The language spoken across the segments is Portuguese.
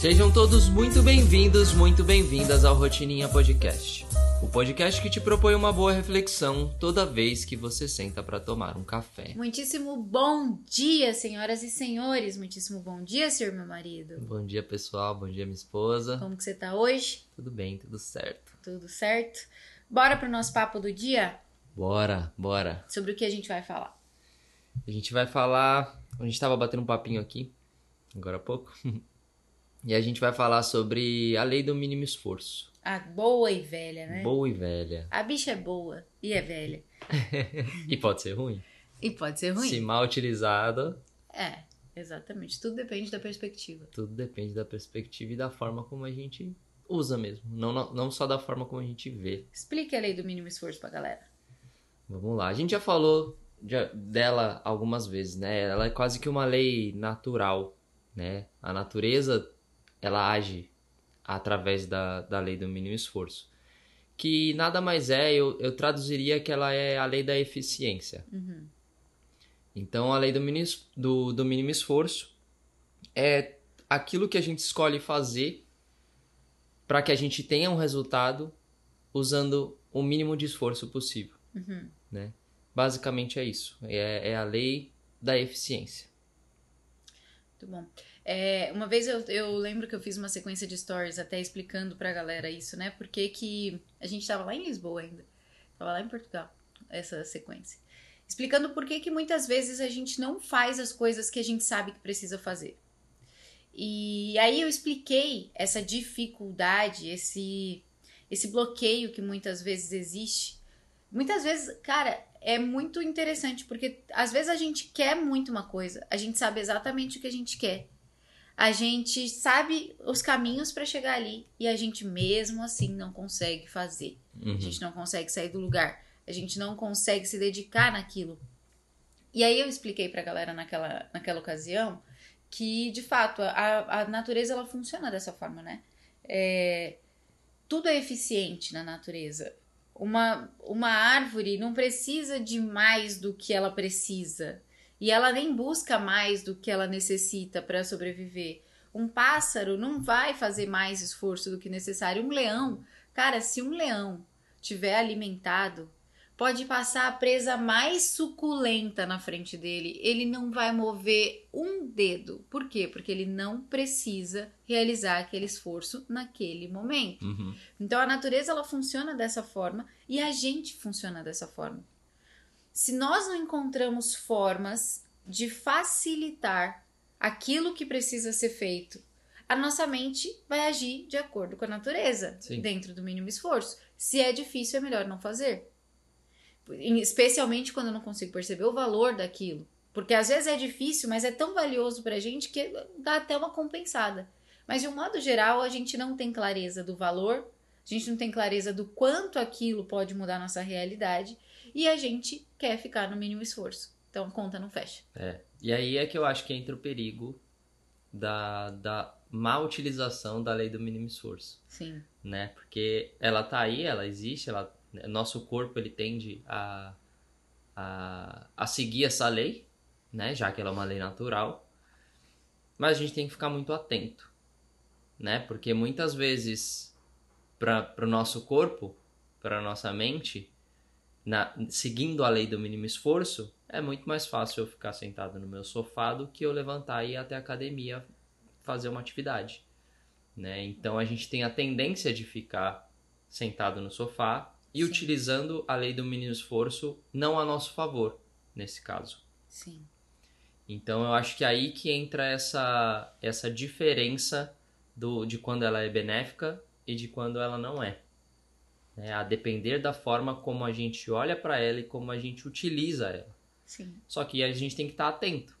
Sejam todos muito bem-vindos, muito bem-vindas ao Rotininha Podcast. O podcast que te propõe uma boa reflexão toda vez que você senta para tomar um café. Muitíssimo bom dia, senhoras e senhores. Muitíssimo bom dia, senhor meu marido. Bom dia, pessoal. Bom dia, minha esposa. Como que você tá hoje? Tudo bem, tudo certo. Tudo certo? Bora pro nosso papo do dia? Bora, bora. Sobre o que a gente vai falar? A gente vai falar. A gente tava batendo um papinho aqui, agora há pouco. E a gente vai falar sobre a lei do mínimo esforço. A boa e velha, né? Boa e velha. A bicha é boa e é velha. e pode ser ruim. E pode ser ruim. Se mal utilizada, É, exatamente. Tudo depende da perspectiva. tudo depende da perspectiva e da forma como a gente usa mesmo. Não, não, não só da forma como a gente vê. Explique a lei do mínimo esforço pra galera. Vamos lá. A gente já falou já- dela algumas vezes, né? Ela é quase que uma lei natural, né? A natureza, ela age através da, da lei do mínimo esforço. Que nada mais é, eu, eu traduziria que ela é a lei da eficiência. Uhum. Então, a lei do mínimo, do, do mínimo esforço é aquilo que a gente escolhe fazer para que a gente tenha um resultado usando o mínimo de esforço possível. Uhum. né? Basicamente é isso. É, é a lei da eficiência. Muito bom. É, uma vez eu, eu lembro que eu fiz uma sequência de stories até explicando pra galera isso, né? Porque que a gente tava lá em Lisboa ainda. Tava lá em Portugal, essa sequência. Explicando por que que muitas vezes a gente não faz as coisas que a gente sabe que precisa fazer. E aí eu expliquei essa dificuldade, esse, esse bloqueio que muitas vezes existe. Muitas vezes, cara, é muito interessante, porque às vezes a gente quer muito uma coisa, a gente sabe exatamente o que a gente quer. A gente sabe os caminhos para chegar ali e a gente mesmo assim não consegue fazer. Uhum. A gente não consegue sair do lugar. A gente não consegue se dedicar naquilo. E aí eu expliquei pra galera naquela, naquela ocasião que, de fato, a, a natureza ela funciona dessa forma, né? É, tudo é eficiente na natureza. Uma, uma árvore não precisa de mais do que ela precisa. E ela nem busca mais do que ela necessita para sobreviver. Um pássaro não vai fazer mais esforço do que necessário. Um leão, cara, se um leão tiver alimentado, pode passar a presa mais suculenta na frente dele, ele não vai mover um dedo. Por quê? Porque ele não precisa realizar aquele esforço naquele momento. Uhum. Então a natureza ela funciona dessa forma e a gente funciona dessa forma. Se nós não encontramos formas de facilitar aquilo que precisa ser feito, a nossa mente vai agir de acordo com a natureza, Sim. dentro do mínimo esforço. Se é difícil, é melhor não fazer. Especialmente quando eu não consigo perceber o valor daquilo. Porque às vezes é difícil, mas é tão valioso pra gente que dá até uma compensada. Mas de um modo geral, a gente não tem clareza do valor, a gente não tem clareza do quanto aquilo pode mudar nossa realidade e a gente quer ficar no mínimo esforço. Então a conta não fecha. É. E aí é que eu acho que entra o perigo da, da má utilização da lei do mínimo esforço. Sim. né? Porque ela tá aí, ela existe, ela, nosso corpo ele tende a, a, a seguir essa lei, né? Já que ela é uma lei natural. Mas a gente tem que ficar muito atento, né? Porque muitas vezes para o nosso corpo, para nossa mente, na, seguindo a lei do mínimo esforço, é muito mais fácil eu ficar sentado no meu sofá do que eu levantar e ir até a academia fazer uma atividade né? Então a gente tem a tendência de ficar sentado no sofá e Sim. utilizando a lei do mínimo esforço não a nosso favor, nesse caso. Sim. Então eu acho que é aí que entra essa essa diferença do de quando ela é benéfica e de quando ela não é. Né? A depender da forma como a gente olha para ela e como a gente utiliza ela. Sim. Só que a gente tem que estar atento.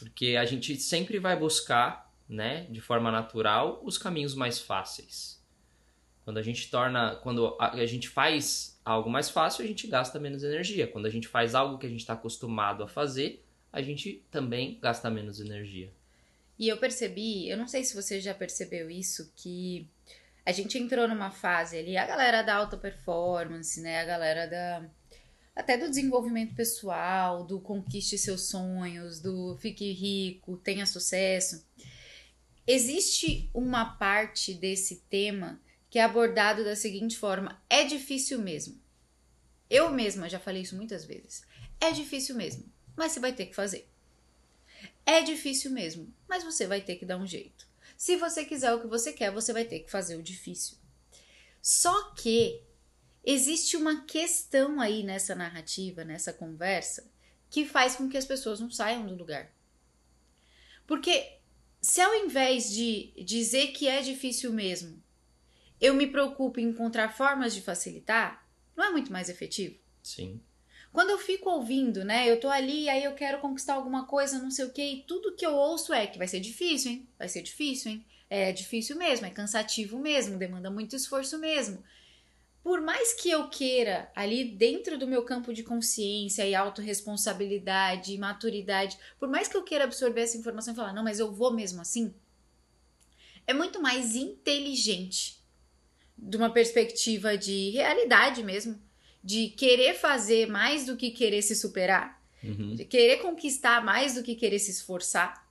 Porque a gente sempre vai buscar, né, de forma natural, os caminhos mais fáceis. Quando a gente torna, quando a, a gente faz algo mais fácil, a gente gasta menos energia. Quando a gente faz algo que a gente está acostumado a fazer, a gente também gasta menos energia. E eu percebi, eu não sei se você já percebeu isso, que a gente entrou numa fase ali, a galera da alta performance, né? A galera da. Até do desenvolvimento pessoal, do conquiste seus sonhos, do fique rico, tenha sucesso. existe uma parte desse tema que é abordado da seguinte forma: é difícil mesmo. Eu mesma já falei isso muitas vezes. É difícil mesmo, mas você vai ter que fazer. É difícil mesmo, mas você vai ter que dar um jeito. Se você quiser o que você quer, você vai ter que fazer o difícil. Só que existe uma questão aí nessa narrativa, nessa conversa, que faz com que as pessoas não saiam do lugar. Porque se ao invés de dizer que é difícil mesmo, eu me preocupo em encontrar formas de facilitar, não é muito mais efetivo? Sim. Quando eu fico ouvindo, né? Eu tô ali, aí eu quero conquistar alguma coisa, não sei o quê, e tudo que eu ouço é que vai ser difícil, hein? Vai ser difícil, hein? É difícil mesmo, é cansativo mesmo, demanda muito esforço mesmo. Por mais que eu queira, ali dentro do meu campo de consciência e autorresponsabilidade e maturidade, por mais que eu queira absorver essa informação e falar, não, mas eu vou mesmo assim, é muito mais inteligente, de uma perspectiva de realidade mesmo, de querer fazer mais do que querer se superar, Uhum. de querer conquistar mais do que querer se esforçar,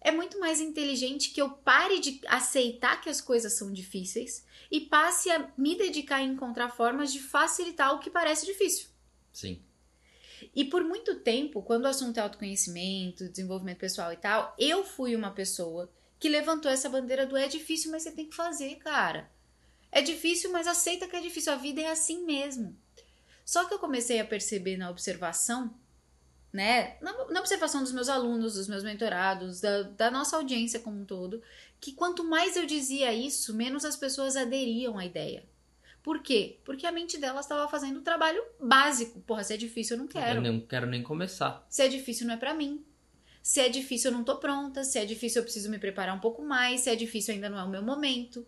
é muito mais inteligente que eu pare de aceitar que as coisas são difíceis e passe a me dedicar a encontrar formas de facilitar o que parece difícil. Sim. E por muito tempo, quando o assunto é autoconhecimento, desenvolvimento pessoal e tal, eu fui uma pessoa que levantou essa bandeira do é difícil, mas você tem que fazer, cara. É difícil, mas aceita que é difícil. A vida é assim mesmo. Só que eu comecei a perceber na observação, né? Na, na observação dos meus alunos, dos meus mentorados, da, da nossa audiência como um todo, que quanto mais eu dizia isso, menos as pessoas aderiam à ideia. Por quê? Porque a mente delas estava fazendo o trabalho básico. Porra, se é difícil, eu não quero. Eu não quero nem começar. Se é difícil, não é pra mim. Se é difícil, eu não tô pronta. Se é difícil, eu preciso me preparar um pouco mais. Se é difícil, ainda não é o meu momento.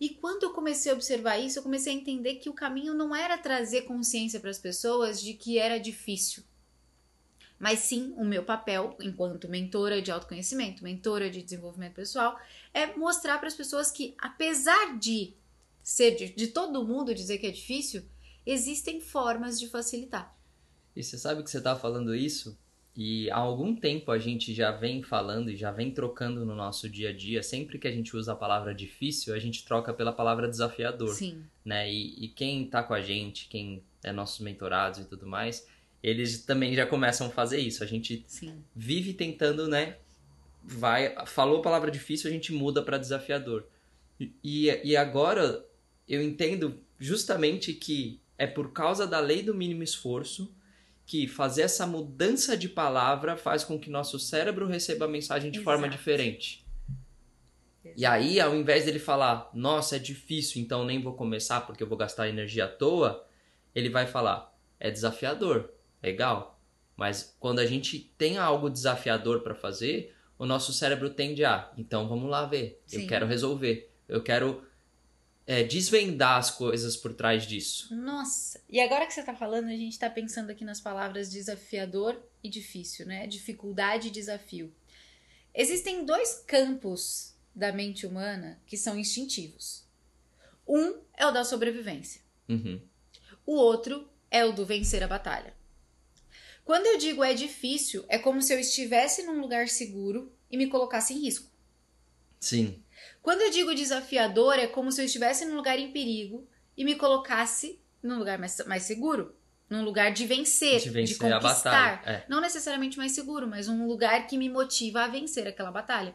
E quando eu comecei a observar isso, eu comecei a entender que o caminho não era trazer consciência para as pessoas de que era difícil. Mas sim, o meu papel enquanto mentora de autoconhecimento, mentora de desenvolvimento pessoal, é mostrar para as pessoas que, apesar de ser de, de todo mundo dizer que é difícil, existem formas de facilitar. E você sabe que você tá falando isso? E há algum tempo a gente já vem falando e já vem trocando no nosso dia a dia. Sempre que a gente usa a palavra difícil, a gente troca pela palavra desafiador. Sim. né? E, e quem tá com a gente, quem é nossos mentorados e tudo mais, eles também já começam a fazer isso. A gente Sim. vive tentando, né? Vai, falou a palavra difícil, a gente muda para desafiador. E, e agora eu entendo justamente que é por causa da lei do mínimo esforço que fazer essa mudança de palavra faz com que nosso cérebro receba a mensagem de forma Exato. diferente. E aí, ao invés dele falar, nossa, é difícil, então nem vou começar porque eu vou gastar energia à toa, ele vai falar, é desafiador, legal. Mas quando a gente tem algo desafiador para fazer, o nosso cérebro tende a, então vamos lá ver, Sim. eu quero resolver, eu quero é, desvendar as coisas por trás disso. Nossa, e agora que você tá falando, a gente tá pensando aqui nas palavras desafiador e difícil, né? Dificuldade e desafio. Existem dois campos da mente humana que são instintivos. Um é o da sobrevivência, Uhum. o outro é o do vencer a batalha. Quando eu digo é difícil, é como se eu estivesse num lugar seguro e me colocasse em risco. Sim, Quando eu digo desafiador, é como se eu estivesse num lugar em perigo e me colocasse num lugar mais, mais seguro. Num lugar de vencer, de vencer de conquistar. batalha. É. Não necessariamente mais seguro, mas um lugar que me motiva a vencer aquela batalha.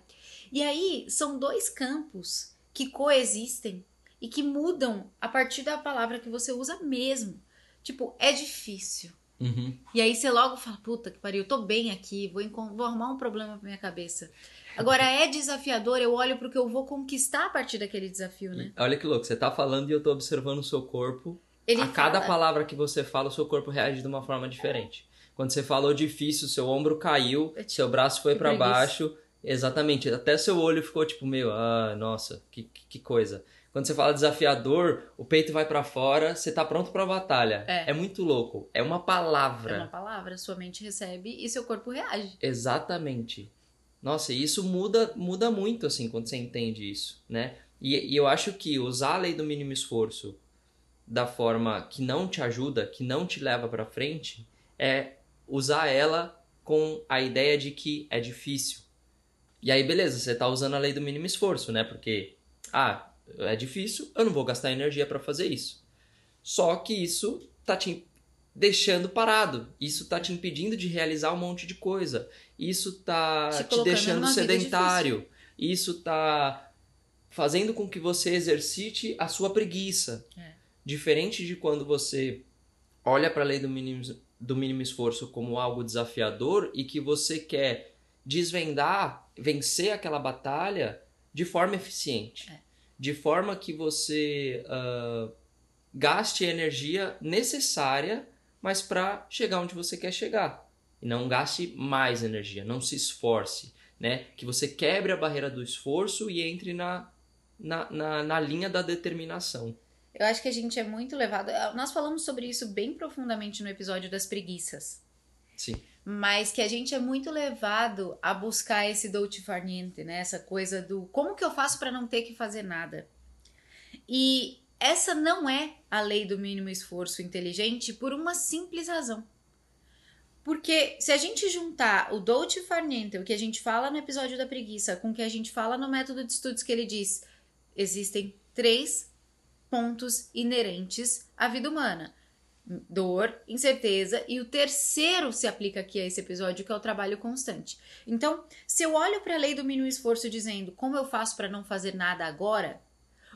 E aí, são dois campos que coexistem e que mudam a partir da palavra que você usa mesmo. Tipo, é difícil. Uhum. E aí você logo fala, puta que pariu, eu tô bem aqui, vou, vou arrumar um problema pra minha cabeça. Agora é desafiador, eu olho pro que eu vou conquistar a partir daquele desafio, né? Olha que louco, você tá falando e eu tô observando o seu corpo Ele a cada fala- palavra que você fala, o seu corpo reage de uma forma diferente. Quando você falou difícil, seu ombro caiu, seu braço foi preguiça. baixo. Exatamente. Até seu olho ficou tipo, meu, ah, nossa, que que coisa. Quando você fala desafiador, o peito vai pra fora, você tá pronto pra batalha. É. muito louco. É uma É palavra. uma palavra, sua mente recebe e seu corpo reage. Exatamente. Nossa, e isso muda, muda muito, assim, quando você entende isso, né? E, e eu acho que usar a lei do mínimo esforço da forma que não te ajuda, que não te leva pra frente, é usar ela com a ideia de que é difícil. E aí, beleza, você tá usando a lei do mínimo esforço, né? Porque, ah, é difícil, eu não vou gastar energia para fazer isso. Só que isso tá te deixando parado. Isso tá te impedindo de realizar um monte de coisa. Isso tá Te deixando sedentário. Isso tá fazendo com que você exercite a sua preguiça. É. Diferente de quando você olha para a lei do mínimo, do mínimo esforço como algo desafiador e que você quer desvendar, vencer aquela batalha de forma eficiente. É. De forma que você ah, gaste a energia necessária, mas para chegar onde você quer chegar. E não gaste mais energia, não se esforce. Né? Que você quebre a barreira do esforço e entre na, na, na, na linha da determinação. Eu acho que a gente é muito levado. Nós falamos sobre isso bem profundamente no episódio das preguiças. Sim. Mas que a gente é muito levado a buscar esse dolce far niente, né? Essa coisa do como que eu faço para não ter que fazer nada. E essa não é a lei do mínimo esforço inteligente por uma simples razão. Porque se a gente juntar o dolce far niente, o que a gente fala no episódio da preguiça, com o que a gente fala no método de estudos que ele diz, existem três pontos inerentes à vida humana: dor, incerteza e o terceiro se aplica aqui a esse episódio, que é o trabalho constante. Então, se eu olho para a lei do mínimo esforço dizendo como eu faço para não fazer nada agora,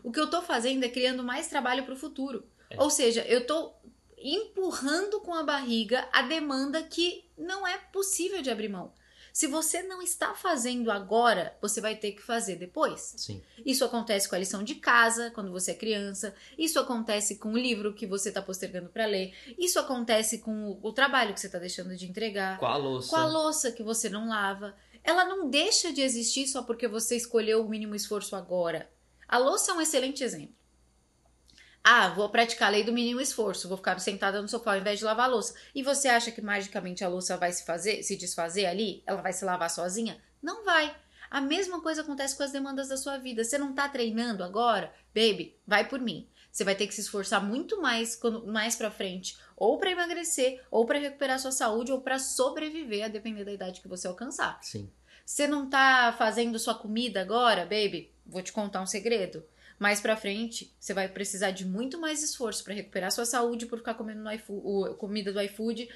o que eu tô fazendo é criando mais trabalho para o futuro. É. Ou seja, eu tô empurrando com a barriga a demanda que não é possível de abrir mão. Se você não está fazendo agora, você vai ter que fazer depois. Sim. Isso acontece com a lição de casa, quando você é criança. Isso acontece com o livro que você está postergando para ler. Isso acontece com o, o trabalho que você está deixando de entregar. Com a louça. Com a louça que você não lava. Ela não deixa de existir só porque você escolheu o mínimo esforço agora. A louça é um excelente exemplo. Ah, vou praticar a lei do mínimo esforço, vou ficar sentada no sofá ao invés de lavar a louça. E você acha que magicamente a louça vai se fazer, se desfazer ali? Ela vai se lavar sozinha? Não vai. A mesma coisa acontece com as demandas da sua vida. Você não tá treinando agora? Baby, vai por mim. Você vai ter que se esforçar muito mais quando mais para frente, ou para emagrecer, ou para recuperar sua saúde, ou para sobreviver, a depender da idade que você alcançar. Sim. Você não tá fazendo sua comida agora, baby? Vou te contar um segredo. Mais pra frente, você vai precisar de muito mais esforço para recuperar sua saúde por ficar comendo o- comida do iFood,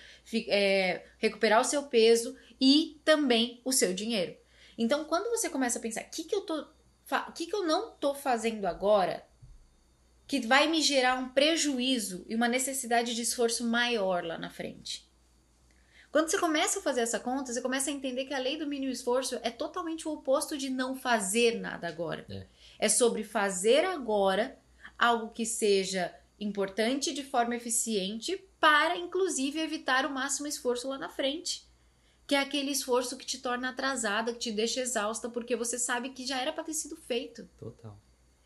é, recuperar o seu peso e também o seu dinheiro. Então, quando você começa a pensar, o que, que eu tô. O que, que eu não tô fazendo agora que vai me gerar um prejuízo e uma necessidade de esforço maior lá na frente? Quando você começa a fazer essa conta, você começa a entender que a lei do mínimo esforço é totalmente o oposto de não fazer nada agora. É. É sobre fazer agora algo que seja importante de forma eficiente para, inclusive, evitar o máximo esforço lá na frente. Que é aquele esforço que te torna atrasada, que te deixa exausta, porque você sabe que já era para ter sido feito. Total.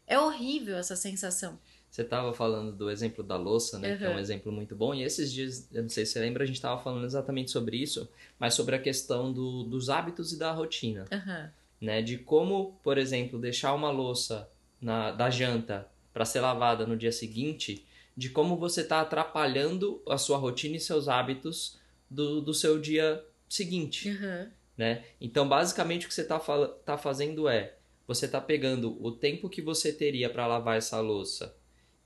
É horrível essa sensação. Você estava falando do exemplo da louça, né? Que é um Uhum. exemplo muito bom. E esses dias, eu não sei se você lembra, a gente estava falando exatamente sobre isso, mas sobre a questão do- dos hábitos e da rotina. Aham. né? De como, por exemplo, deixar uma louça na, da janta para ser lavada no dia seguinte, de como você está atrapalhando a sua rotina e seus hábitos do, do seu dia seguinte, Aham. né? Então, basicamente, o que você está tá fazendo é, você está pegando o tempo que você teria para lavar essa louça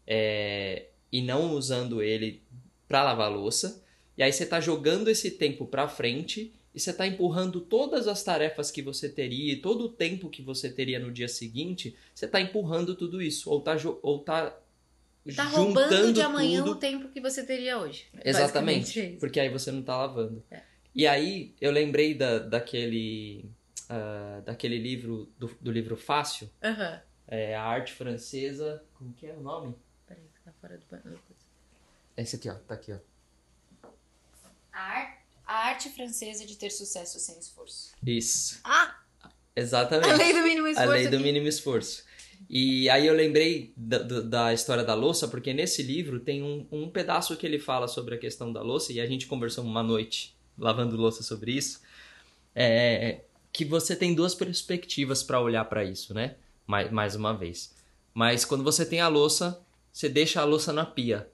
é, e não usando ele para lavar louça, e aí você está jogando esse tempo para frente e você está empurrando todas as tarefas que você teria, e todo o tempo que você teria no dia seguinte, você está empurrando tudo isso, ou está ou tá Tá roubando juntando de amanhã tudo o tempo que você teria hoje. Exatamente, é porque aí você não tá lavando. É. E aí eu lembrei da, daquele, ah, daquele livro, do, do livro Fácil, Aham. é, a arte francesa, como que é o nome? Tá fora do. Esse aqui, ó, tá aqui, ó. A, ar- a arte francesa de ter sucesso sem esforço. Isso, Ah! exatamente. A lei do mínimo A esforço. lei do aqui. mínimo esforço. E aí eu lembrei da, da história da louça, porque nesse livro tem um, um pedaço que ele fala sobre a questão da louça, e a gente conversou uma noite lavando louça sobre isso, é, que você tem duas perspectivas para olhar para isso, né? Mais, mais uma vez. Mas quando você tem a louça, você deixa a louça na pia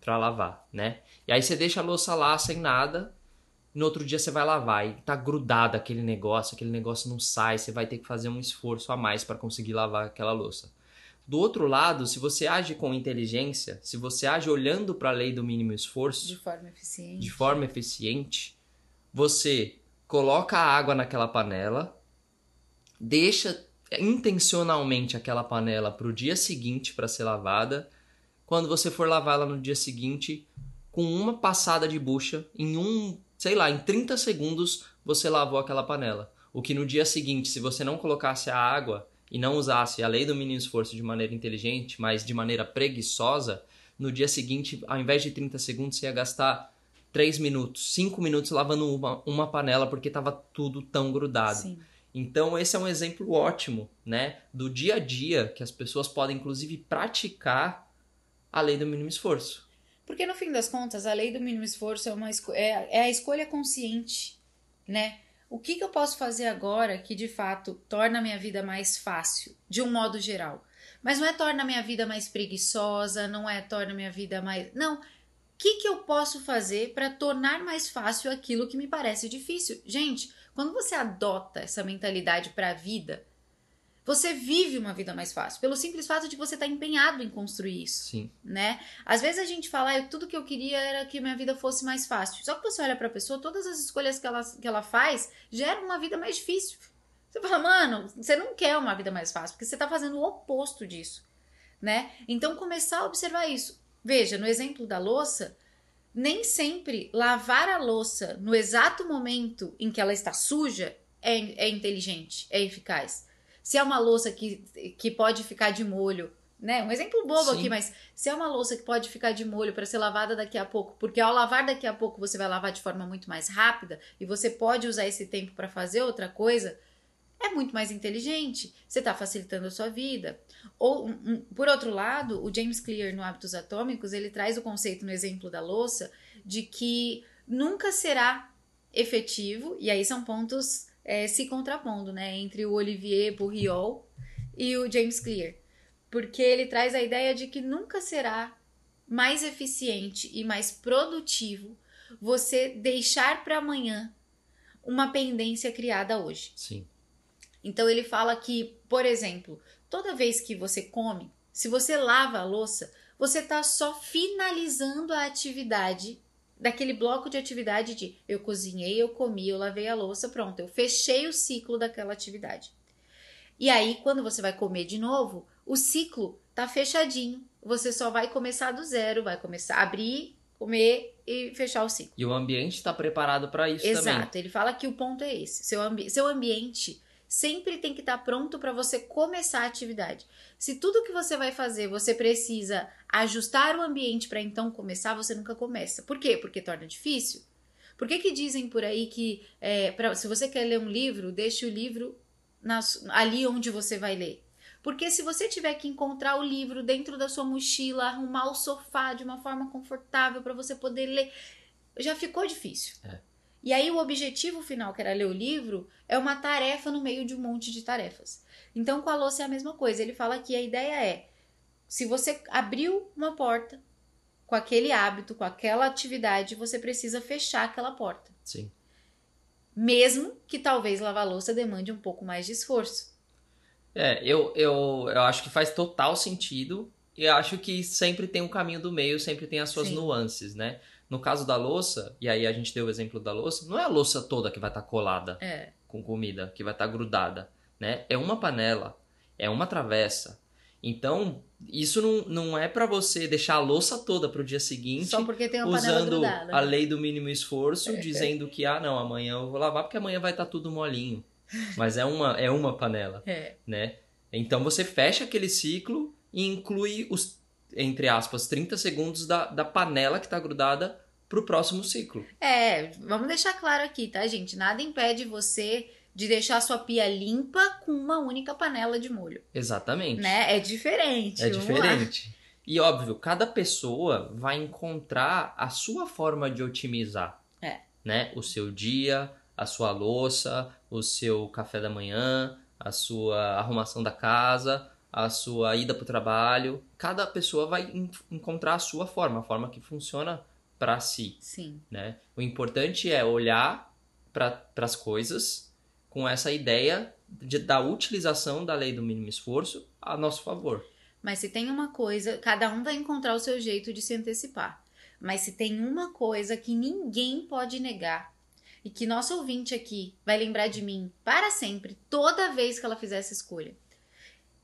para lavar, né? E aí você deixa a louça lá sem nada, no outro dia você vai lavar e tá grudado aquele negócio, aquele negócio não sai, você vai ter que fazer um esforço a mais para conseguir lavar aquela louça. Do outro lado, se você age com inteligência, se você age olhando para a lei do mínimo esforço, De forma eficiente. de forma eficiente, você coloca a água naquela panela, deixa intencionalmente aquela panela para o dia seguinte para ser lavada. Quando você for lavá-la no dia seguinte, com uma passada de bucha, em um, sei lá, em 30 segundos você lavou aquela panela. O que no dia seguinte, se você não colocasse a água e não usasse a lei do mínimo esforço de maneira inteligente, mas de maneira preguiçosa, no dia seguinte, ao invés de 30 segundos, você ia gastar 3 minutos, 5 minutos lavando uma, uma panela porque estava tudo tão grudado. Sim. Então, esse é um exemplo ótimo, né? Do dia a dia que as pessoas podem, inclusive, praticar a lei do mínimo esforço. Porque no fim das contas, a lei do mínimo esforço é, uma é, é a escolha consciente, né? O que, que eu posso fazer agora que de fato torna a minha vida mais fácil, de um modo geral? Mas não é torna a minha vida mais preguiçosa, não é torna a minha vida mais. Não. O que, que eu posso fazer para tornar mais fácil aquilo que me parece difícil? Gente, quando você adota essa mentalidade para a vida, você vive uma vida mais fácil, pelo simples fato de você estar empenhado em construir isso Sim. né? Às vezes a gente fala, "Ah, tudo que eu queria era que minha vida fosse mais fácil. Só que você olha pra pessoa, todas as escolhas que ela, que ela faz geram uma vida mais difícil. Você fala, mano, você não quer uma vida mais fácil, porque você tá fazendo o oposto disso, né? Então começar a observar isso. Veja, no exemplo da louça, nem sempre lavar a louça no exato momento em que ela está suja é, é inteligente, é eficaz. Se é uma louça que, que pode ficar de molho, né? Um exemplo bobo Sim. aqui, mas se é uma louça que pode ficar de molho para ser lavada daqui a pouco, porque ao lavar daqui a pouco você vai lavar de forma muito mais rápida e você pode usar esse tempo para fazer outra coisa, é muito mais inteligente. Você está facilitando a sua vida. Ou, um- por outro lado, o James Clear no Hábitos Atômicos ele traz o conceito no exemplo da louça de que nunca será efetivo, e aí são pontos é, se contrapondo, né, entre o Olivier Bourriol e o James Clear, porque ele traz a ideia de que nunca será mais eficiente e mais produtivo você deixar para amanhã uma pendência criada hoje. Sim. Então ele fala que, por exemplo, toda vez que você come, se você lava a louça, você está só finalizando a atividade daquele bloco de atividade de eu cozinhei, eu comi, eu lavei a louça, pronto, eu fechei o ciclo daquela atividade. E aí, quando você vai comer de novo, o ciclo tá fechadinho. Você só vai começar do zero, vai começar a abrir, comer e fechar o ciclo. E o ambiente está preparado para isso também. Exato, ele fala que o ponto é esse. Seu, ambi seu ambiente sempre tem que estar pronto para você começar a atividade. Se tudo que você vai fazer você precisa ajustar o ambiente para então começar, você nunca começa. Por quê? Porque torna difícil. Por que, que dizem por aí que é, pra, se você quer ler um livro, deixe o livro ali onde você vai ler? Porque se você tiver que encontrar o livro dentro da sua mochila, arrumar o sofá de uma forma confortável para você poder ler, já ficou difícil. É. E aí o objetivo final, que era ler o livro, é uma tarefa no meio de um monte de tarefas. Então com a louça é a mesma coisa. Ele fala que a ideia é, se você abriu uma porta com aquele hábito, com aquela atividade, você precisa fechar aquela porta. Sim. Mesmo que talvez lavar louça demande um pouco mais de esforço. É, eu, eu, eu acho que faz total sentido. E acho que sempre tem um caminho do meio, sempre tem as suas Sim. nuances, né? No caso da louça, e aí a gente deu o exemplo da louça, não é a louça toda que vai estar colada É. com comida, que vai estar grudada, né? É uma panela, é uma travessa. Então, isso não, não é pra você deixar a louça toda pro dia seguinte, Só porque tem uma panela usando grudada. né? a lei do mínimo esforço, dizendo que, ah, não, amanhã eu vou lavar porque amanhã vai estar tudo molinho. Mas é uma, é uma panela É. né? Então você fecha aquele ciclo e inclui os, entre aspas, 30 segundos da, da panela que tá grudada pro próximo ciclo. É, vamos deixar claro aqui, tá, gente? Nada impede você de deixar sua pia limpa com uma única panela de molho, Exatamente. né? É diferente. É vamos lá. diferente. E óbvio, cada pessoa vai encontrar a sua forma de otimizar. É. Né? O seu dia, a sua louça, o seu café da manhã, a sua arrumação da casa, a sua ida para o trabalho. Cada pessoa vai en- encontrar a sua forma, a forma que funciona para si, Sim. né? O importante é olhar para as coisas com essa ideia de, da utilização da lei do mínimo esforço a nosso favor. Mas se tem uma coisa, cada um vai encontrar o seu jeito de se antecipar. Mas se tem uma coisa que ninguém pode negar e que nosso ouvinte aqui vai lembrar de mim para sempre, toda vez que ela fizer essa escolha,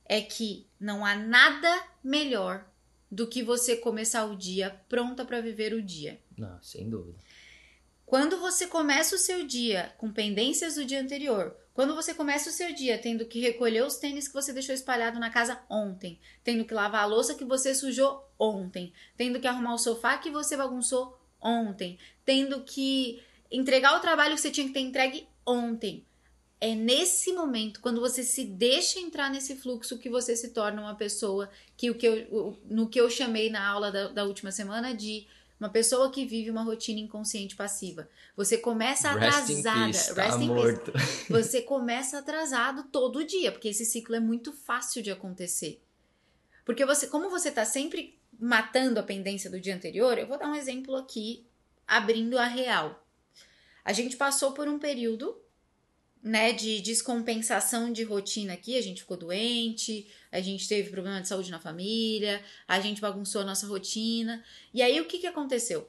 é que não há nada melhor do que você começar o dia pronta para viver o dia. Não, sem dúvida. Quando você começa o seu dia com pendências do dia anterior, quando você começa o seu dia tendo que recolher os tênis que você deixou espalhado na casa ontem, tendo que lavar a louça que você sujou ontem, tendo que arrumar o sofá que você bagunçou ontem, tendo que entregar o trabalho que você tinha que ter entregue ontem. É nesse momento, quando você se deixa entrar nesse fluxo, que você se torna uma pessoa que o que eu, no que eu chamei na aula da, da última semana de uma pessoa que vive uma rotina inconsciente passiva. Você começa Rest in atrasada. peace, tá Rest in peace. morto. Você começa atrasado todo dia, porque esse ciclo é muito fácil de acontecer. Porque você, como você tá sempre matando a pendência do dia anterior, eu vou dar um exemplo aqui, abrindo a real. A gente passou por um período, né, de descompensação de rotina aqui, a gente ficou doente, a gente teve problema de saúde na família, a gente bagunçou a nossa rotina. E aí o que que aconteceu?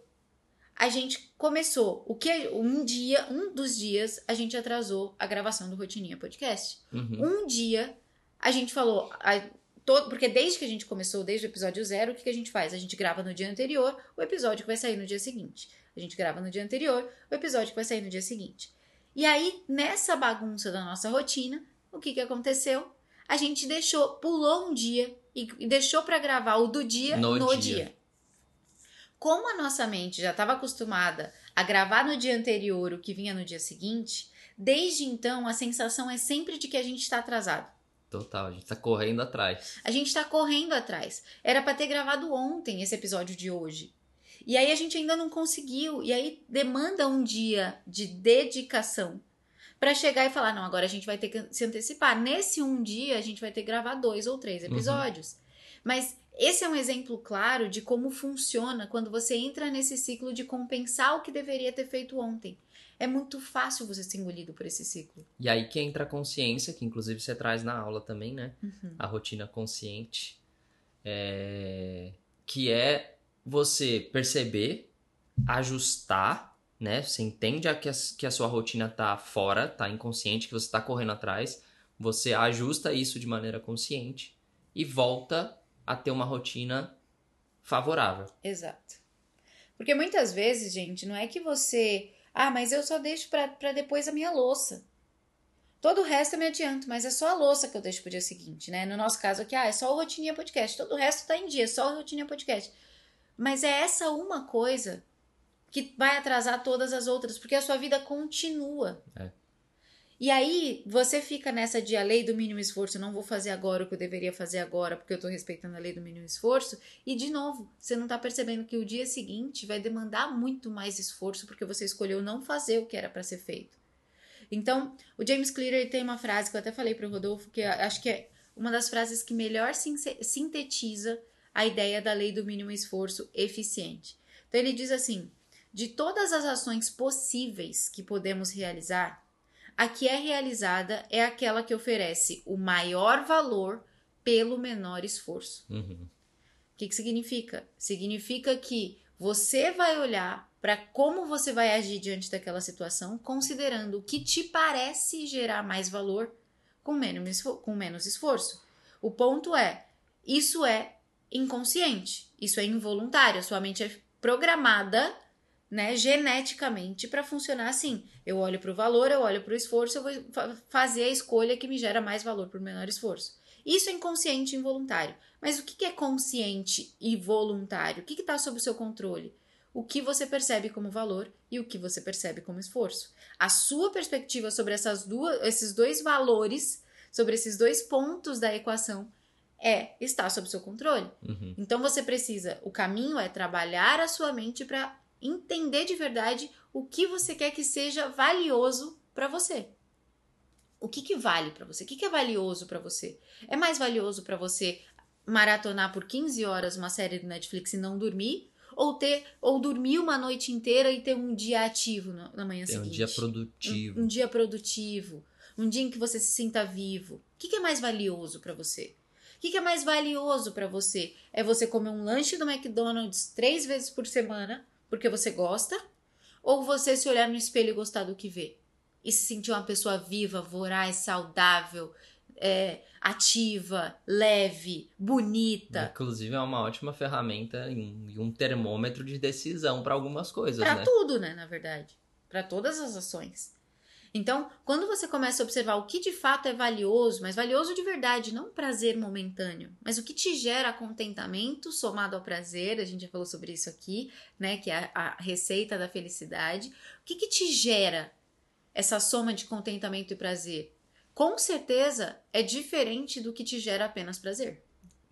A gente começou, o que um dia, um dos dias, a gente atrasou a gravação do Rotininha Podcast. Uhum. Um dia a gente falou, a- todo, porque desde que a gente começou, desde o episódio zero, o que, que a gente faz? A gente grava no dia anterior o episódio que vai sair no dia seguinte. A gente grava no dia anterior o episódio que vai sair no dia seguinte. E aí, nessa bagunça da nossa rotina, o que, que aconteceu? A gente deixou, pulou um dia e, deixou pra gravar o do dia No no, dia. dia. Como a nossa mente já estava acostumada a gravar no dia anterior o que vinha no dia seguinte, desde então a sensação é sempre de que a gente está atrasado. Total, a gente tá correndo atrás. A gente tá correndo atrás. Era pra ter gravado ontem esse episódio de hoje. E aí a gente ainda não conseguiu. E aí demanda um dia de dedicação pra chegar e falar: não, agora a gente vai ter que se antecipar. Nesse um dia a gente vai ter que gravar dois ou três episódios. Mas esse é um exemplo claro de como funciona quando você entra nesse ciclo de compensar o que deveria ter feito ontem. É muito fácil você ser engolido por esse ciclo. E aí que entra a consciência, que inclusive você traz na aula também, né? Uhum. A rotina consciente. É, Que é você perceber, ajustar, né? Você entende a- que, a, que a sua rotina tá fora, tá inconsciente, que você tá correndo atrás. Você ajusta isso de maneira consciente e volta a ter uma rotina favorável. Exato. Porque muitas vezes, gente, não é que você. Ah, mas eu só deixo pra depois a minha louça. Todo o resto eu me adianto, mas é só a louça que eu deixo pro dia seguinte, né? No nosso caso aqui, ah, é só o Rotininha Podcast. Todo o resto tá em dia, só o Rotininha Podcast. Mas é essa uma coisa que vai atrasar todas as outras, porque a sua vida continua. É. E aí, você fica nessa de a lei do mínimo esforço, não vou fazer agora o que eu deveria fazer agora, porque eu tô respeitando a lei do mínimo esforço. E, de novo, você não tá percebendo que o dia seguinte vai demandar muito mais esforço, porque você escolheu não fazer o que era para ser feito. Então, o James Clear tem uma frase que eu até falei pro Rodolfo, que acho que é uma das frases que melhor sintetiza a ideia da lei do mínimo esforço eficiente. Então, ele diz assim: de todas as ações possíveis que podemos realizar, a que é realizada é aquela que oferece o maior valor pelo menor esforço. Uhum. O que, que significa? Significa que você vai olhar para como você vai agir diante daquela situação, considerando o que te parece gerar mais valor com menos, com menos esforço. O ponto é, isso é inconsciente, isso é involuntário, sua mente é programada, né, geneticamente para funcionar assim. Eu olho para o valor, eu olho para o esforço, eu vou fa- fazer a escolha que me gera mais valor por menor esforço. Isso é inconsciente e involuntário. Mas o que é consciente e voluntário? O que está sob o seu controle? O que você percebe como valor e o que você percebe como esforço. A sua perspectiva sobre essas duas, esses dois valores, sobre esses dois pontos da equação, é está sob seu controle. Uhum. Então você precisa, o caminho é trabalhar a sua mente para entender de verdade o que você quer que seja valioso para você. O que que vale para você? O que que é valioso para você? É mais valioso para você maratonar por 15 horas uma série do Netflix e não dormir? ou ter ou dormir uma noite inteira e ter um dia ativo na, na manhã Tem um seguinte. dia produtivo. Um, um dia produtivo, um dia em que você se sinta vivo. O que, que é mais valioso pra você? O que, que é mais valioso pra você? É você comer um lanche do McDonald's três vezes por semana porque você gosta? Ou você se olhar no espelho e gostar do que vê? E se sentir uma pessoa viva, voraz, saudável, é, ativa, leve, bonita. Inclusive é uma ótima ferramenta e um, termômetro de decisão para algumas coisas, Pra né? tudo, né, na verdade. Pra todas as ações. Então, quando você começa a observar o que de fato é valioso, mas valioso de verdade, não um prazer momentâneo, mas o que te gera contentamento somado ao prazer, a gente já falou sobre isso aqui, né, que é a, a receita da felicidade. O que, que te gera essa soma de contentamento e prazer? Com certeza é diferente do que te gera apenas prazer.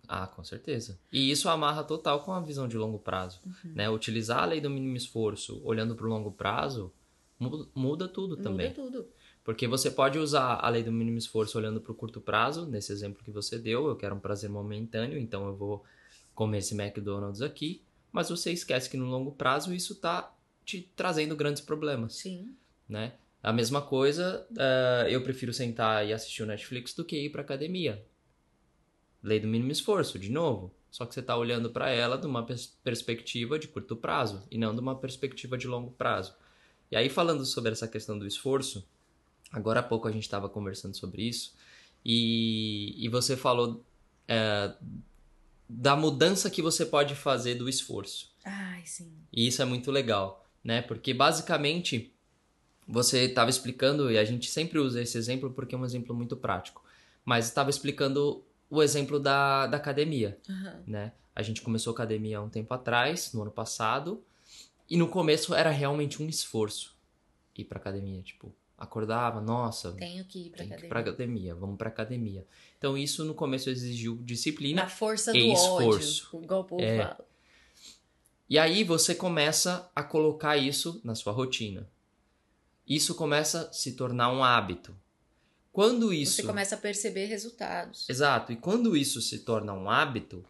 Ah, com certeza. E isso amarra total com a visão de longo prazo, Uhum. né? Utilizar a lei do mínimo esforço olhando para o longo prazo mu- muda tudo também. Muda tudo. Porque você pode usar a lei do mínimo esforço olhando para o curto prazo, nesse exemplo que você deu, eu quero um prazer momentâneo, então eu vou comer esse McDonald's aqui, mas você esquece que no longo prazo isso tá te trazendo grandes problemas, Sim. né? A mesma coisa, eh, eu prefiro sentar e assistir o Netflix do que ir para academia. Lei do mínimo esforço, de novo. Só que você está olhando para ela de uma pers- perspectiva de curto prazo e não de uma perspectiva de longo prazo. E aí, falando sobre essa questão do esforço, agora há pouco a gente estava conversando sobre isso e, e você falou é, da mudança que você pode fazer do esforço. Ai, sim. E isso é muito legal, né? Porque basicamente você estava explicando, e a gente sempre usa esse exemplo porque é um exemplo muito prático, mas estava explicando o exemplo da, da academia, Aham. né? A gente começou a academia há um tempo atrás, no ano passado, e no começo era realmente um esforço ir pra academia, tipo, acordava, nossa, Tenho que ir pra tem que ir academia. pra academia, vamos pra academia. Então isso no começo exigiu disciplina Na força do e esforço. ódio, igual o povo É. fala. E aí você começa a colocar isso na sua rotina. Isso começa a se tornar um hábito. Quando isso. Você começa a perceber resultados. Exato. E quando isso se torna um hábito,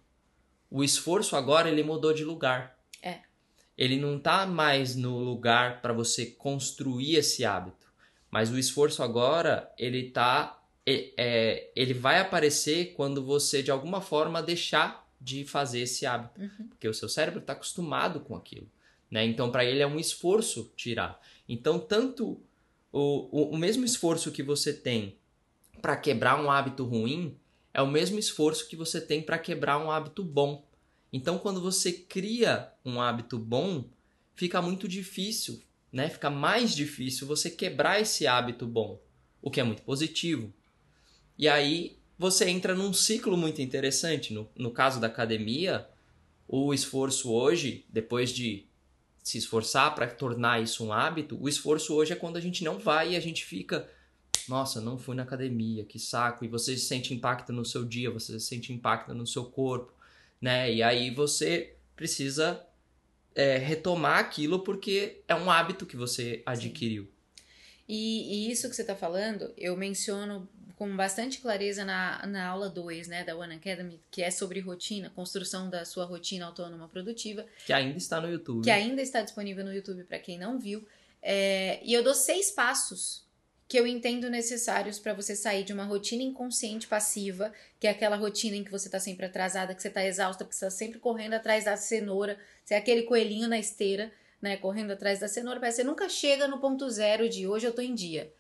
o esforço agora ele mudou de lugar. Ele não tá mais no lugar para você construir esse hábito, mas o esforço agora ele tá é, ele vai aparecer quando você de alguma forma deixar de fazer esse hábito, Uhum. porque o seu cérebro está acostumado com aquilo, né? Então para ele é um esforço tirar. Então tanto o, o, o mesmo esforço que você tem para quebrar um hábito ruim é o mesmo esforço que você tem para quebrar um hábito bom. Então, quando você cria um hábito bom, fica muito difícil, né? Fica mais difícil você quebrar esse hábito bom, o que é muito positivo. E aí você entra num ciclo muito interessante. No, no caso da academia, o esforço hoje, depois de se esforçar para tornar isso um hábito, o esforço hoje é quando a gente não vai e a gente fica nossa, não fui na academia, que saco. E você sente impacto no seu dia, você sente impacto no seu corpo, né? E aí você precisa é, retomar aquilo porque é um hábito que você adquiriu. E, e isso que você está falando, eu menciono com bastante clareza na, na aula 2 né, da One Academy, que é sobre rotina, construção da sua rotina autônoma produtiva, Que ainda está no YouTube. que ainda está disponível no YouTube para quem não viu. É, e eu dou seis passos que eu entendo necessários para você sair de uma rotina inconsciente passiva, que é aquela rotina em que você está sempre atrasada, que você está exausta, porque você está sempre correndo atrás da cenoura, você é aquele coelhinho na esteira, né, correndo atrás da cenoura, que você nunca chega no ponto zero de hoje eu tô em dia.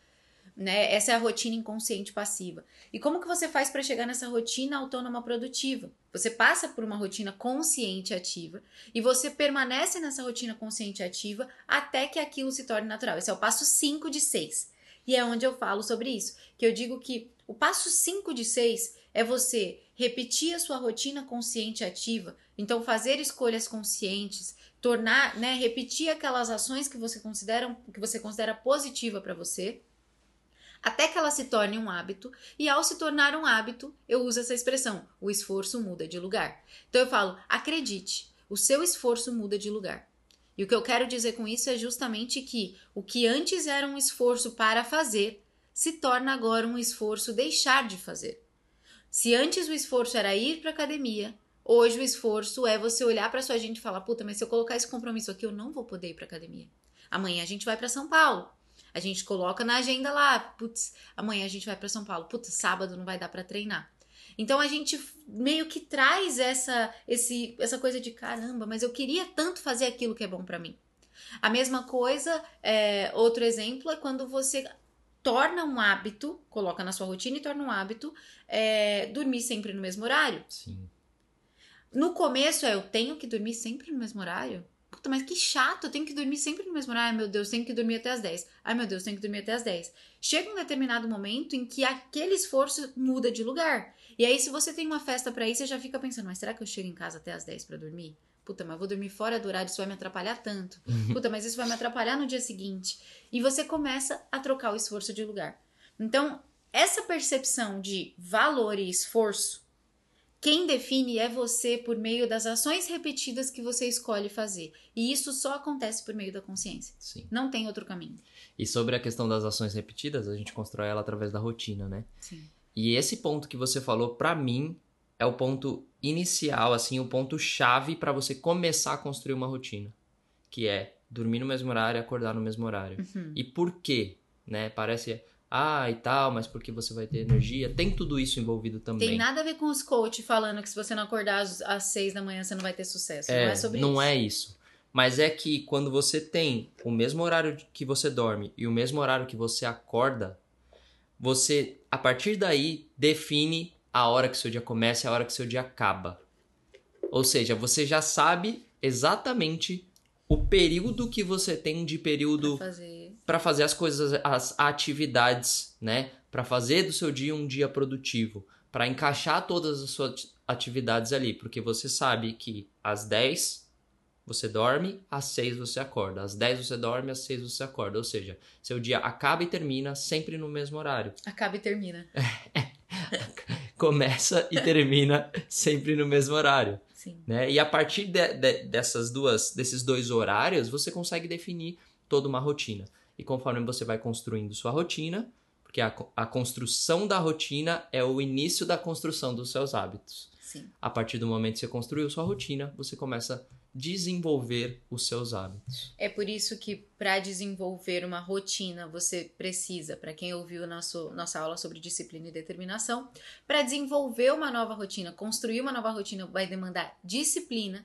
Né? Essa é a rotina inconsciente passiva. E como que você faz para chegar nessa rotina autônoma produtiva? Você passa por uma rotina consciente ativa e você permanece nessa rotina consciente ativa até que aquilo se torne natural. Esse é o passo 5 de 6. E é onde eu falo sobre isso. Que eu digo que o passo 5 de 6 é você repetir a sua rotina consciente ativa. Então, fazer escolhas conscientes, tornar, né, repetir aquelas ações que você considera, que você considera positiva para você, até que ela se torne um hábito. E ao se tornar um hábito, eu uso essa expressão: o esforço muda de lugar. Então eu falo, acredite, o seu esforço muda de lugar. E o que eu quero dizer com isso é justamente que o que antes era um esforço para fazer, se torna agora um esforço deixar de fazer. Se antes o esforço era ir para academia, Hoje o esforço é você olhar pra sua agenda e falar: puta, mas se eu colocar esse compromisso aqui, eu não vou poder ir pra academia. Amanhã a gente vai pra São Paulo. A gente coloca na agenda lá, putz, amanhã a gente vai pra São Paulo. Putz, sábado não vai dar pra treinar. Então a gente meio que traz essa, esse, essa coisa de caramba, mas eu queria tanto fazer aquilo que é bom pra mim. A mesma coisa, é, outro exemplo é quando você torna um hábito, coloca na sua rotina e torna um hábito, é, dormir sempre no mesmo horário. Sim. No começo é eu tenho que dormir sempre no mesmo horário. Puta, mas que chato, eu tenho que dormir sempre no mesmo horário. Ai, meu Deus, tenho que dormir até as 10. Ai, meu Deus, tenho que dormir até as 10. Chega um determinado momento em que aquele esforço muda de lugar. E aí, se você tem uma festa pra ir, você já fica pensando, mas será que eu chego em casa até as 10 pra dormir? Puta, mas eu vou dormir fora do horário, isso vai me atrapalhar tanto. Puta, mas isso vai me atrapalhar no dia seguinte. E você começa a trocar o esforço de lugar. Então, essa percepção de valor e esforço, quem define é você por meio das ações repetidas que você escolhe fazer. E isso só acontece por meio da consciência. Sim. Não tem outro caminho. E sobre a questão das ações repetidas, a gente constrói ela através da rotina, né? Sim. E esse ponto que você falou, pra mim, é o ponto inicial, assim, o ponto chave pra você começar a construir uma rotina, que é dormir no mesmo horário e acordar no mesmo horário. Uhum. E por quê? Né? Parece ah, e tal, mas porque você vai ter energia. Tem tudo isso envolvido também. Tem nada a ver com os coach falando que se você não acordar às, às seis da manhã você não vai ter sucesso. não é sobre não isso. é isso. Mas é que quando você tem o mesmo horário que você dorme e o mesmo horário que você acorda, você, a partir daí, define a hora que seu dia começa e a hora que seu dia acaba. Ou seja, você já sabe exatamente o período que você tem de período Pra fazer. para fazer as coisas, as atividades, né? Para fazer do seu dia um dia produtivo, para encaixar todas as suas atividades ali, porque você sabe que às 10 você dorme, às 6 você acorda, às 10 você dorme, às 6 você acorda, ou seja, seu dia acaba e termina sempre no mesmo horário. Acaba e termina. Começa e termina sempre no mesmo horário. Sim. né? E a partir de- de- dessas duas, desses dois horários, você consegue definir toda uma rotina. E conforme você vai construindo sua rotina, porque a, a construção da rotina é o início da construção dos seus hábitos. Sim. A partir do momento que você construiu sua rotina, você começa a desenvolver os seus hábitos. É por isso que para desenvolver uma rotina você precisa, para quem ouviu nosso, nossa aula sobre disciplina e determinação, para desenvolver uma nova rotina, construir uma nova rotina vai demandar disciplina,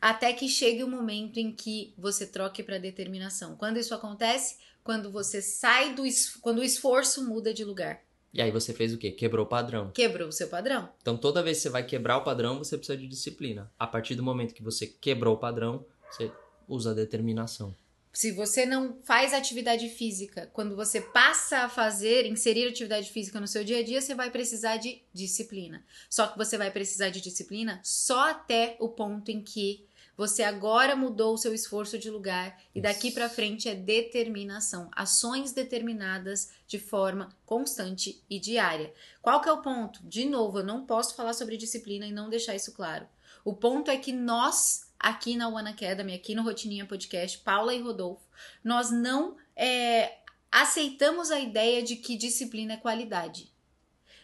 até que chegue o momento em que você troque para determinação. Quando isso acontece? Quando você sai do quando o esforço muda de lugar, E aí você fez o quê? Quebrou o padrão. quebrou o seu padrão. Então toda vez que você vai quebrar o padrão, você precisa de disciplina. A partir do momento que você quebrou o padrão, você usa a determinação. Se você não faz atividade física, quando você passa a fazer, inserir atividade física no seu dia a dia, você vai precisar de disciplina. Só que você vai precisar de disciplina só até o ponto em que você agora mudou o seu esforço de lugar e daqui pra frente é determinação, ações determinadas de forma constante e diária. Qual que é o ponto? De novo, eu não posso falar sobre disciplina e não deixar isso claro. O ponto é que nós, aqui na One Academy, aqui no Rotininha Podcast, Paula e Rodolfo, nós não é, aceitamos a ideia de que disciplina é qualidade.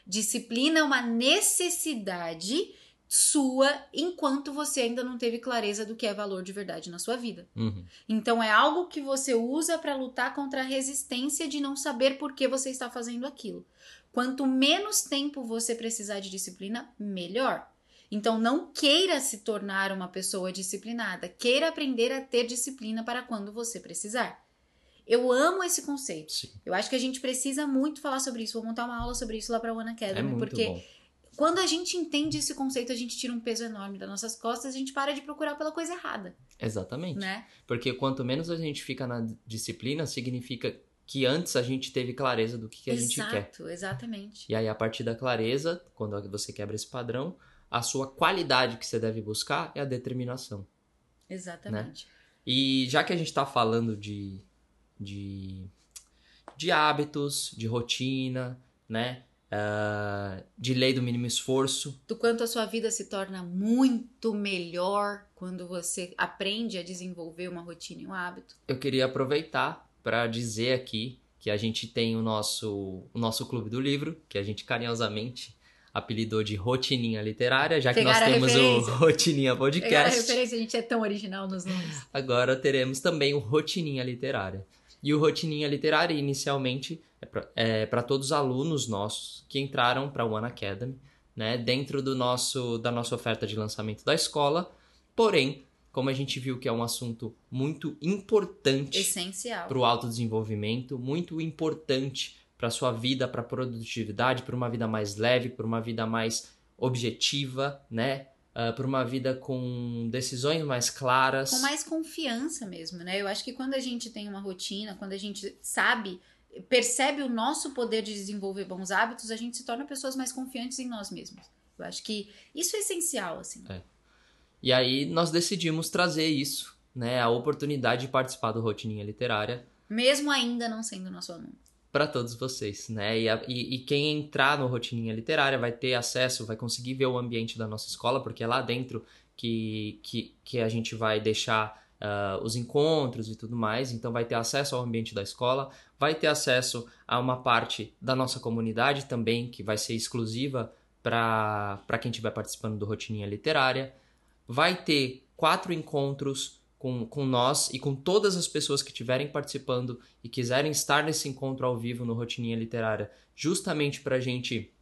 Disciplina é uma necessidade sua enquanto você ainda não teve clareza do que é valor de verdade na sua vida. Uhum. Então é algo que você usa para lutar contra a resistência de não saber por que você está fazendo aquilo. Quanto menos tempo você precisar de disciplina, melhor. Então não queira se tornar uma pessoa disciplinada, queira aprender a ter disciplina para quando você precisar. Eu amo esse conceito. Sim. Eu acho que a gente precisa muito falar sobre isso. Vou montar uma aula sobre isso lá para One Academy, É porque bom. Quando a gente entende esse conceito, a gente tira um peso enorme das nossas costas, a gente para de procurar pela coisa errada, Exatamente. né? Porque quanto menos a gente fica na disciplina, significa que antes a gente teve clareza do que, que a gente quer. Exato, exatamente. E aí, a partir da clareza, quando você quebra esse padrão, a sua qualidade que você deve buscar é a determinação. Exatamente. E já que a gente está falando de, de, de hábitos, de rotina, né? Ah, de lei do mínimo esforço, Do quanto a sua vida se torna muito melhor quando você aprende a desenvolver uma rotina e um hábito. eu queria aproveitar para dizer aqui que a gente tem o nosso, o nosso clube do livro, que a gente carinhosamente apelidou de Rotininha Literária, já que Pegaram a nós temos o. Rotininha Pegar a Podcast. referência, a gente é tão original nos nomes. Agora teremos também o Rotininha Literária. E o Rotininha Literária, inicialmente, é para todos os alunos nossos que entraram para o One Academy, né, dentro do nosso, da nossa oferta de lançamento da escola. Porém, como a gente viu que é um assunto muito importante Essencial. para o autodesenvolvimento, muito importante para sua vida, para produtividade, para uma vida mais leve, para uma vida mais objetiva, né? Uh, para uma vida com decisões mais claras. Com mais confiança mesmo, né? Eu acho que quando a gente tem uma rotina, quando a gente sabe, percebe o nosso poder de desenvolver bons hábitos, a gente se torna pessoas mais confiantes em nós mesmos. Eu acho que isso é essencial, assim. É. E aí nós decidimos trazer isso, né? A oportunidade de participar do Rotininha Literária Mesmo ainda não sendo nosso aluno. para todos vocês, né? E, a- e- e quem entrar no Rotininha Literária vai ter acesso, vai conseguir ver o ambiente da nossa escola, porque é lá dentro que, que, que a gente vai deixar ah, os encontros e tudo mais. Então vai ter acesso ao ambiente da escola, vai ter acesso a uma parte da nossa comunidade também, que vai ser exclusiva para quem estiver participando do Rotininha Literária. Vai ter quatro encontros com, com nós e com todas as pessoas que estiverem participando e quiserem estar nesse encontro ao vivo no Rotininha Literária, justamente para a gente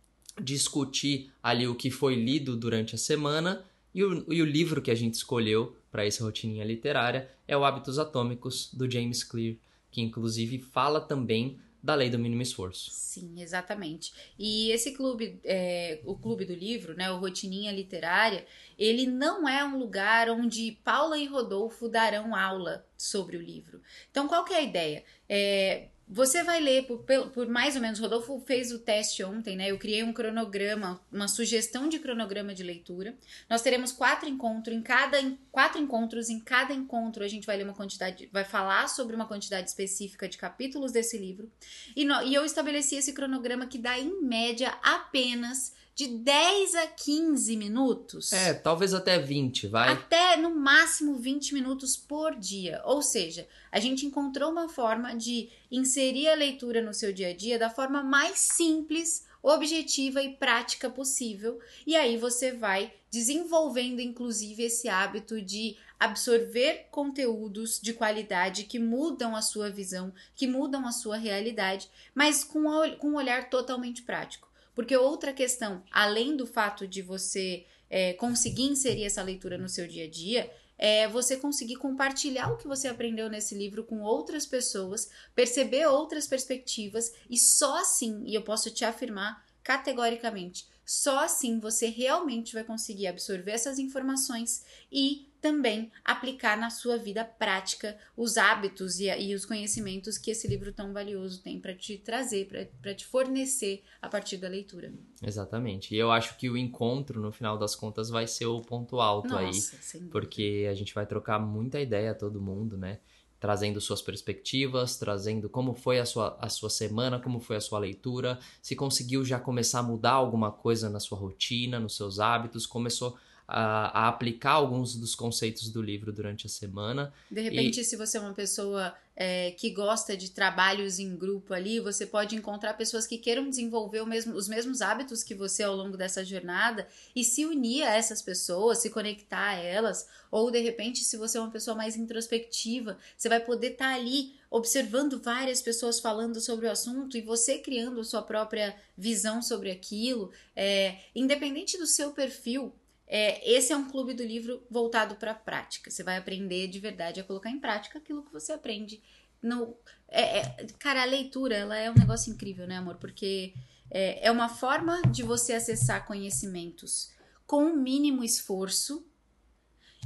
discutir ali o que foi lido durante a semana e o, e o livro que a gente escolheu para essa Rotininha Literária é o Hábitos Atômicos, do James Clear, que inclusive fala também da lei do mínimo esforço. Sim, exatamente. E esse clube, é, o clube do livro, né, o Rotininha Literária, ele não é um lugar onde Paula e Rodolfo darão aula sobre o livro. Então, qual que é a ideia? É, você vai ler por, por mais ou menos. Rodolfo fez o teste ontem, né? Eu criei um cronograma, uma sugestão de cronograma de leitura. Nós teremos quatro encontros em cada quatro encontros. Em cada encontro a gente vai ler uma quantidade, vai falar sobre uma quantidade específica de capítulos desse livro. E, no- e eu estabeleci esse cronograma que dá em média apenas de 10 a 15 minutos. É, talvez até 20, vai. Até no máximo 20 minutos por dia. Ou seja, a gente encontrou uma forma de inserir a leitura no seu dia a dia da forma mais simples, objetiva e prática possível. E aí você vai desenvolvendo, inclusive, esse hábito de absorver conteúdos de qualidade que mudam a sua visão, que mudam a sua realidade, mas com, a- com um olhar totalmente prático. Porque outra questão, além do fato de você é, conseguir inserir essa leitura no seu dia a dia, é você conseguir compartilhar o que você aprendeu nesse livro com outras pessoas, perceber outras perspectivas e só assim, e eu posso te afirmar categoricamente, só assim você realmente vai conseguir absorver essas informações e também aplicar na sua vida prática os hábitos e, e os conhecimentos que esse livro tão valioso tem para te trazer, para te fornecer a partir da leitura. Exatamente. E eu acho que o encontro, no final das contas, vai ser o ponto alto aí. Nossa, sem dúvida. porque a gente vai trocar muita ideia todo mundo, né? Trazendo suas perspectivas, trazendo como foi a sua, a sua semana, como foi a sua leitura, se conseguiu já começar a mudar alguma coisa na sua rotina, nos seus hábitos, começou a, a aplicar alguns dos conceitos do livro durante a semana. De repente, se você é uma pessoa é, que gosta de trabalhos em grupo ali, você pode encontrar pessoas que queiram desenvolver mesmo- os mesmos hábitos que você ao longo dessa jornada e se unir a essas pessoas, se conectar a elas. Ou de repente, se você é uma pessoa mais introspectiva, você vai poder estar ali observando várias pessoas falando sobre o assunto e você criando a sua própria visão sobre aquilo. É, independente do seu perfil, é, esse é um clube do livro voltado para a prática. Você vai aprender de verdade a colocar em prática aquilo que você aprende. No, é, é- cara, a leitura ela é um negócio incrível, né, amor? Porque é, é uma forma de você acessar conhecimentos com o mínimo esforço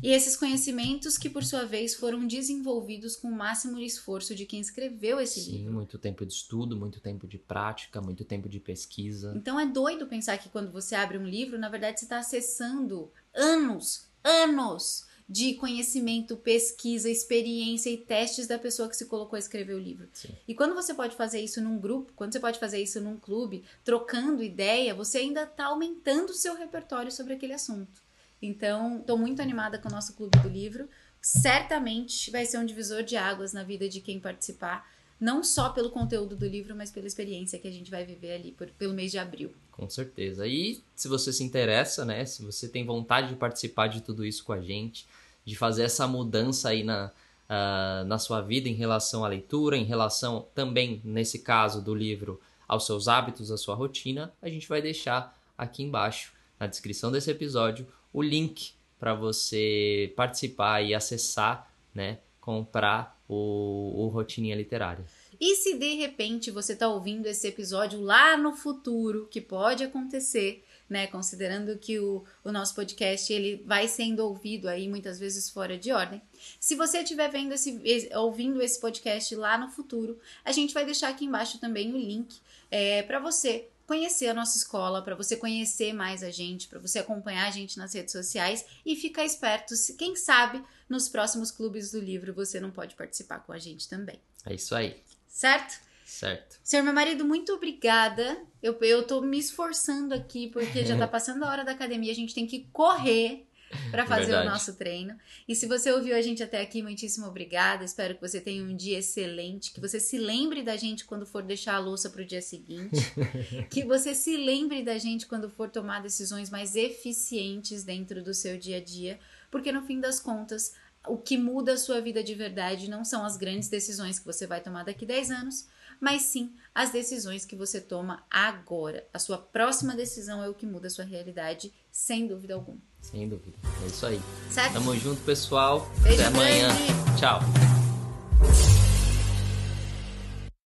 e esses conhecimentos que, por sua vez, foram desenvolvidos com o máximo esforço de quem escreveu esse Sim, livro. muito tempo de estudo, muito tempo de prática, muito tempo de pesquisa. Então é doido pensar que quando você abre um livro, na verdade você está acessando anos, anos de conhecimento, pesquisa, experiência e testes da pessoa que se colocou a escrever o livro. Sim. E quando você pode fazer isso num grupo, quando você pode fazer isso num clube, trocando ideia, você ainda está aumentando o seu repertório sobre aquele assunto. Então, estou muito animada com o nosso clube do livro. Certamente vai ser um divisor de águas na vida de quem participar. não só pelo conteúdo do livro, mas pela experiência que a gente vai viver ali por, pelo mês de abril. Com certeza. E se você se interessa, né? Se você tem vontade de participar de tudo isso com a gente, de fazer essa mudança aí na, uh, na sua vida em relação à leitura, em relação também, nesse caso do livro, aos seus hábitos, à sua rotina, a gente vai deixar aqui embaixo, na descrição desse episódio, o link para você participar e acessar, né? Comprar o, o Rotininha Literária. E se de repente você está ouvindo esse episódio lá no futuro, que pode acontecer, né? Considerando que o, o nosso podcast ele vai sendo ouvido aí muitas vezes fora de ordem. Se você estiver vendo esse, ouvindo esse podcast lá no futuro, a gente vai deixar aqui embaixo também o link é, para você conhecer a nossa escola, para você conhecer mais a gente, para você acompanhar a gente nas redes sociais e ficar esperto. Se, quem sabe nos próximos clubes do livro você não pode participar com a gente também. É isso aí. Certo? Certo. Senhor, meu marido, muito obrigada. Eu, eu tô me esforçando aqui porque já tá passando a hora da academia, a gente tem que correr para fazer Verdade. o nosso treino. E se você ouviu a gente até aqui, muitíssimo obrigada. Espero que você tenha um dia excelente, que você se lembre da gente quando for deixar a louça pro dia seguinte, que você se lembre da gente quando for tomar decisões mais eficientes dentro do seu dia a dia, porque no fim das contas, o que muda a sua vida de verdade não são as grandes decisões que você vai tomar daqui 10 anos, mas sim as decisões que você toma agora. A sua próxima decisão é o que muda a sua realidade, sem dúvida alguma. Sem dúvida. É isso aí. Certo? Tamo junto, pessoal. Beijo Até amanhã. Grande. Tchau.